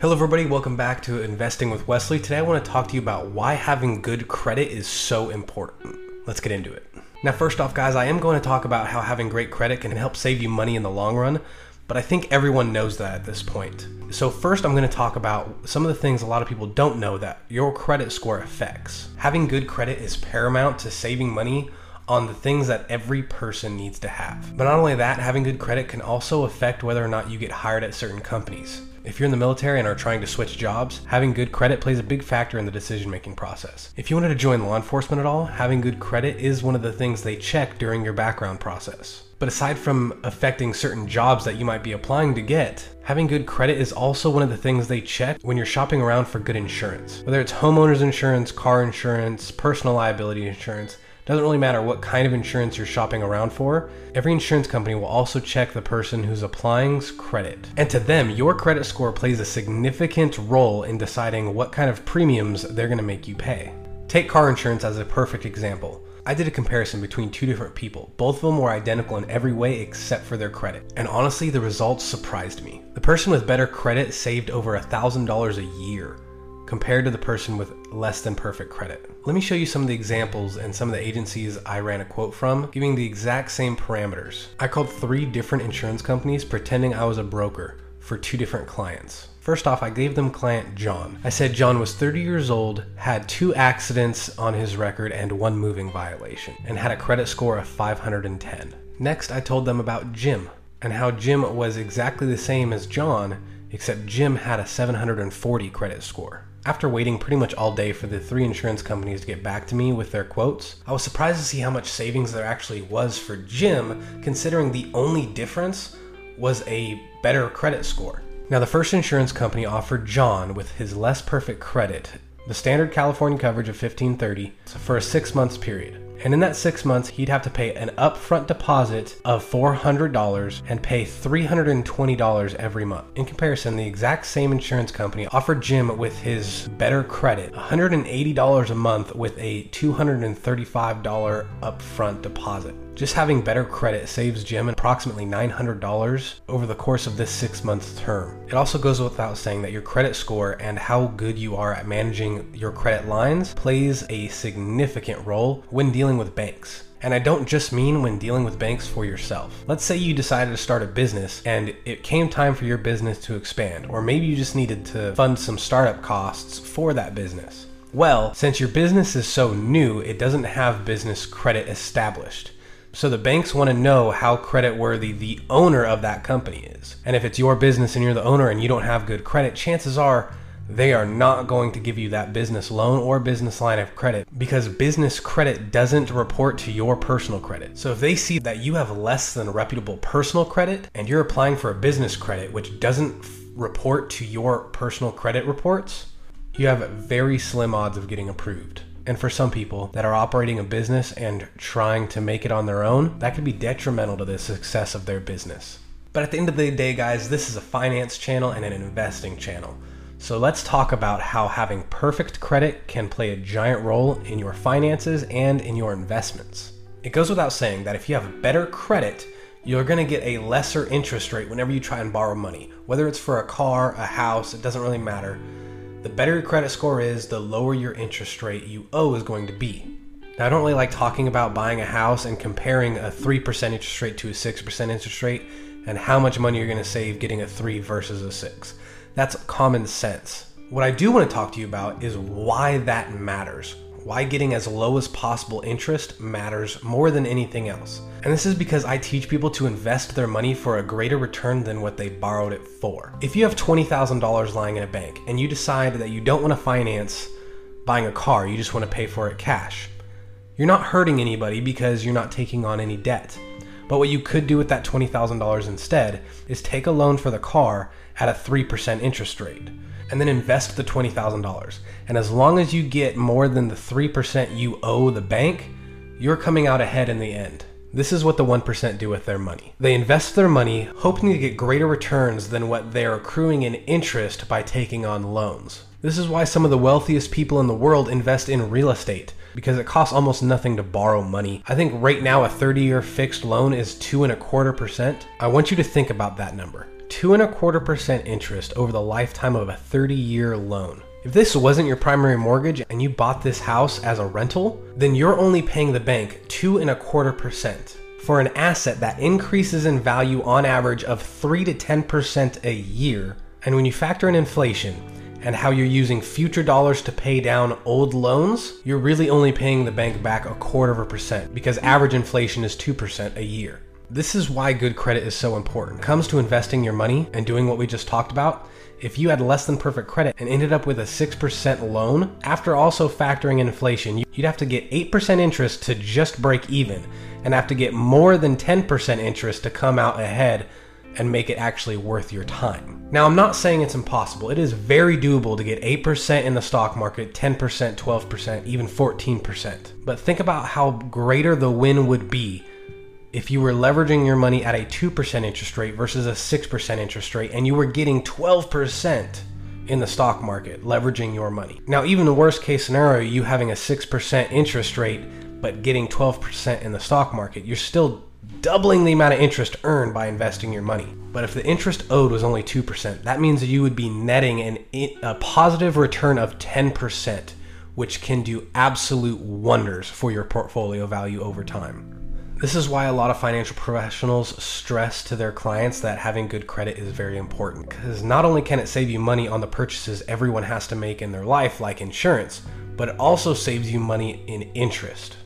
Hello, everybody. Welcome back to Investing with Wesley. Today, I want to talk to you about why having good credit is so important. Let's get into it. Now, first off, guys, I am going to talk about how having great credit can help save you money in the long run, but I think everyone knows that at this point. So, first, I'm going to talk about some of the things a lot of people don't know that your credit score affects. Having good credit is paramount to saving money on the things that every person needs to have. But not only that, having good credit can also affect whether or not you get hired at certain companies. If you're in the military and are trying to switch jobs, having good credit plays a big factor in the decision making process. If you wanted to join law enforcement at all, having good credit is one of the things they check during your background process. But aside from affecting certain jobs that you might be applying to get, having good credit is also one of the things they check when you're shopping around for good insurance. Whether it's homeowners insurance, car insurance, personal liability insurance, doesn't really matter what kind of insurance you're shopping around for, every insurance company will also check the person who's applying's credit. And to them, your credit score plays a significant role in deciding what kind of premiums they're going to make you pay. Take car insurance as a perfect example. I did a comparison between two different people. Both of them were identical in every way except for their credit. And honestly, the results surprised me. The person with better credit saved over $1,000 a year compared to the person with less than perfect credit. Let me show you some of the examples and some of the agencies I ran a quote from, giving the exact same parameters. I called three different insurance companies pretending I was a broker for two different clients. First off, I gave them client John. I said John was 30 years old, had two accidents on his record and one moving violation, and had a credit score of 510. Next, I told them about Jim and how Jim was exactly the same as John, except Jim had a 740 credit score. After waiting pretty much all day for the three insurance companies to get back to me with their quotes, I was surprised to see how much savings there actually was for Jim, considering the only difference was a better credit score. Now, the first insurance company offered John, with his less perfect credit, the standard California coverage of 1530 for a six months period. And in that six months, he'd have to pay an upfront deposit of $400 and pay $320 every month. In comparison, the exact same insurance company offered Jim with his better credit $180 a month with a $235 upfront deposit. Just having better credit saves Jim approximately $900 over the course of this six month term. It also goes without saying that your credit score and how good you are at managing your credit lines plays a significant role when dealing with banks. And I don't just mean when dealing with banks for yourself. Let's say you decided to start a business and it came time for your business to expand, or maybe you just needed to fund some startup costs for that business. Well, since your business is so new, it doesn't have business credit established. So the banks want to know how credit worthy the owner of that company is. And if it's your business and you're the owner and you don't have good credit, chances are they are not going to give you that business loan or business line of credit because business credit doesn't report to your personal credit. So if they see that you have less than reputable personal credit and you're applying for a business credit which doesn't report to your personal credit reports, you have very slim odds of getting approved. And for some people that are operating a business and trying to make it on their own, that could be detrimental to the success of their business. But at the end of the day, guys, this is a finance channel and an investing channel. So let's talk about how having perfect credit can play a giant role in your finances and in your investments. It goes without saying that if you have better credit, you're going to get a lesser interest rate whenever you try and borrow money. Whether it's for a car, a house, it doesn't really matter. The better your credit score is, the lower your interest rate you owe is going to be. Now, I don't really like talking about buying a house and comparing a 3% interest rate to a 6% interest rate and how much money you're going to save getting a 3 versus a 6. That's common sense. What I do want to talk to you about is why that matters why getting as low as possible interest matters more than anything else. And this is because I teach people to invest their money for a greater return than what they borrowed it for. If you have $20,000 lying in a bank and you decide that you don't want to finance buying a car, you just want to pay for it cash, you're not hurting anybody because you're not taking on any debt. But what you could do with that $20,000 instead is take a loan for the car at a 3% interest rate and then invest the $20,000. And as long as you get more than the 3% you owe the bank, you're coming out ahead in the end. This is what the 1% do with their money. They invest their money hoping to get greater returns than what they're accruing in interest by taking on loans. This is why some of the wealthiest people in the world invest in real estate because it costs almost nothing to borrow money. I think right now a 30 year fixed loan is two and a quarter percent. I want you to think about that number. Two and a quarter percent interest over the lifetime of a 30 year loan. If this wasn't your primary mortgage and you bought this house as a rental, then you're only paying the bank two and a quarter percent for an asset that increases in value on average of 3 to 10% a year. And when you factor in inflation and how you're using future dollars to pay down old loans, you're really only paying the bank back a quarter of a percent because average inflation is 2% a year. This is why good credit is so important. It comes to investing your money and doing what we just talked about, if you had less than perfect credit and ended up with a 6% loan, after also factoring inflation, you'd have to get 8% interest to just break even and have to get more than 10% interest to come out ahead and make it actually worth your time. Now, I'm not saying it's impossible. It is very doable to get 8% in the stock market, 10%, 12%, even 14%. But think about how greater the win would be if you were leveraging your money at a 2% interest rate versus a 6% interest rate and you were getting 12% in the stock market leveraging your money. Now, even the worst case scenario, you having a 6% interest rate but getting 12% in the stock market, you're still doubling the amount of interest earned by investing your money. But if the interest owed was only 2%, that means that you would be netting an, a positive return of 10%, which can do absolute wonders for your portfolio value over time. This is why a lot of financial professionals stress to their clients that having good credit is very important because not only can it save you money on the purchases everyone has to make in their life, like insurance, but it also saves you money in interest.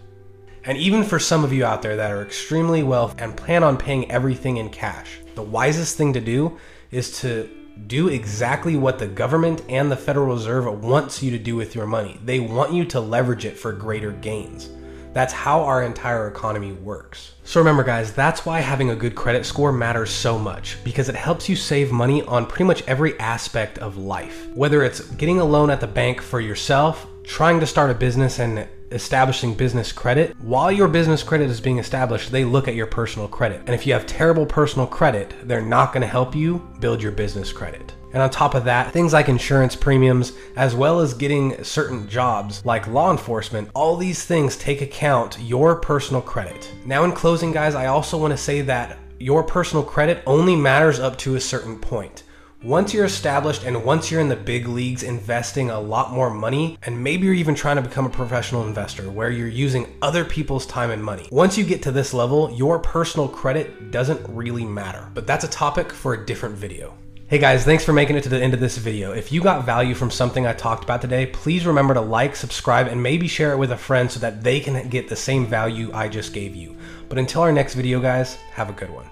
And even for some of you out there that are extremely wealthy and plan on paying everything in cash, the wisest thing to do is to do exactly what the government and the Federal Reserve wants you to do with your money. They want you to leverage it for greater gains. That's how our entire economy works. So remember, guys, that's why having a good credit score matters so much because it helps you save money on pretty much every aspect of life. Whether it's getting a loan at the bank for yourself, trying to start a business and establishing business credit, while your business credit is being established, they look at your personal credit. And if you have terrible personal credit, they're not going to help you build your business credit. And on top of that, things like insurance premiums, as well as getting certain jobs like law enforcement, all these things take account your personal credit. Now, in closing, guys, I also want to say that your personal credit only matters up to a certain point. Once you're established and once you're in the big leagues investing a lot more money, and maybe you're even trying to become a professional investor where you're using other people's time and money. Once you get to this level, your personal credit doesn't really matter. But that's a topic for a different video. Hey guys, thanks for making it to the end of this video. If you got value from something I talked about today, please remember to like, subscribe, and maybe share it with a friend so that they can get the same value I just gave you. But until our next video, guys, have a good one.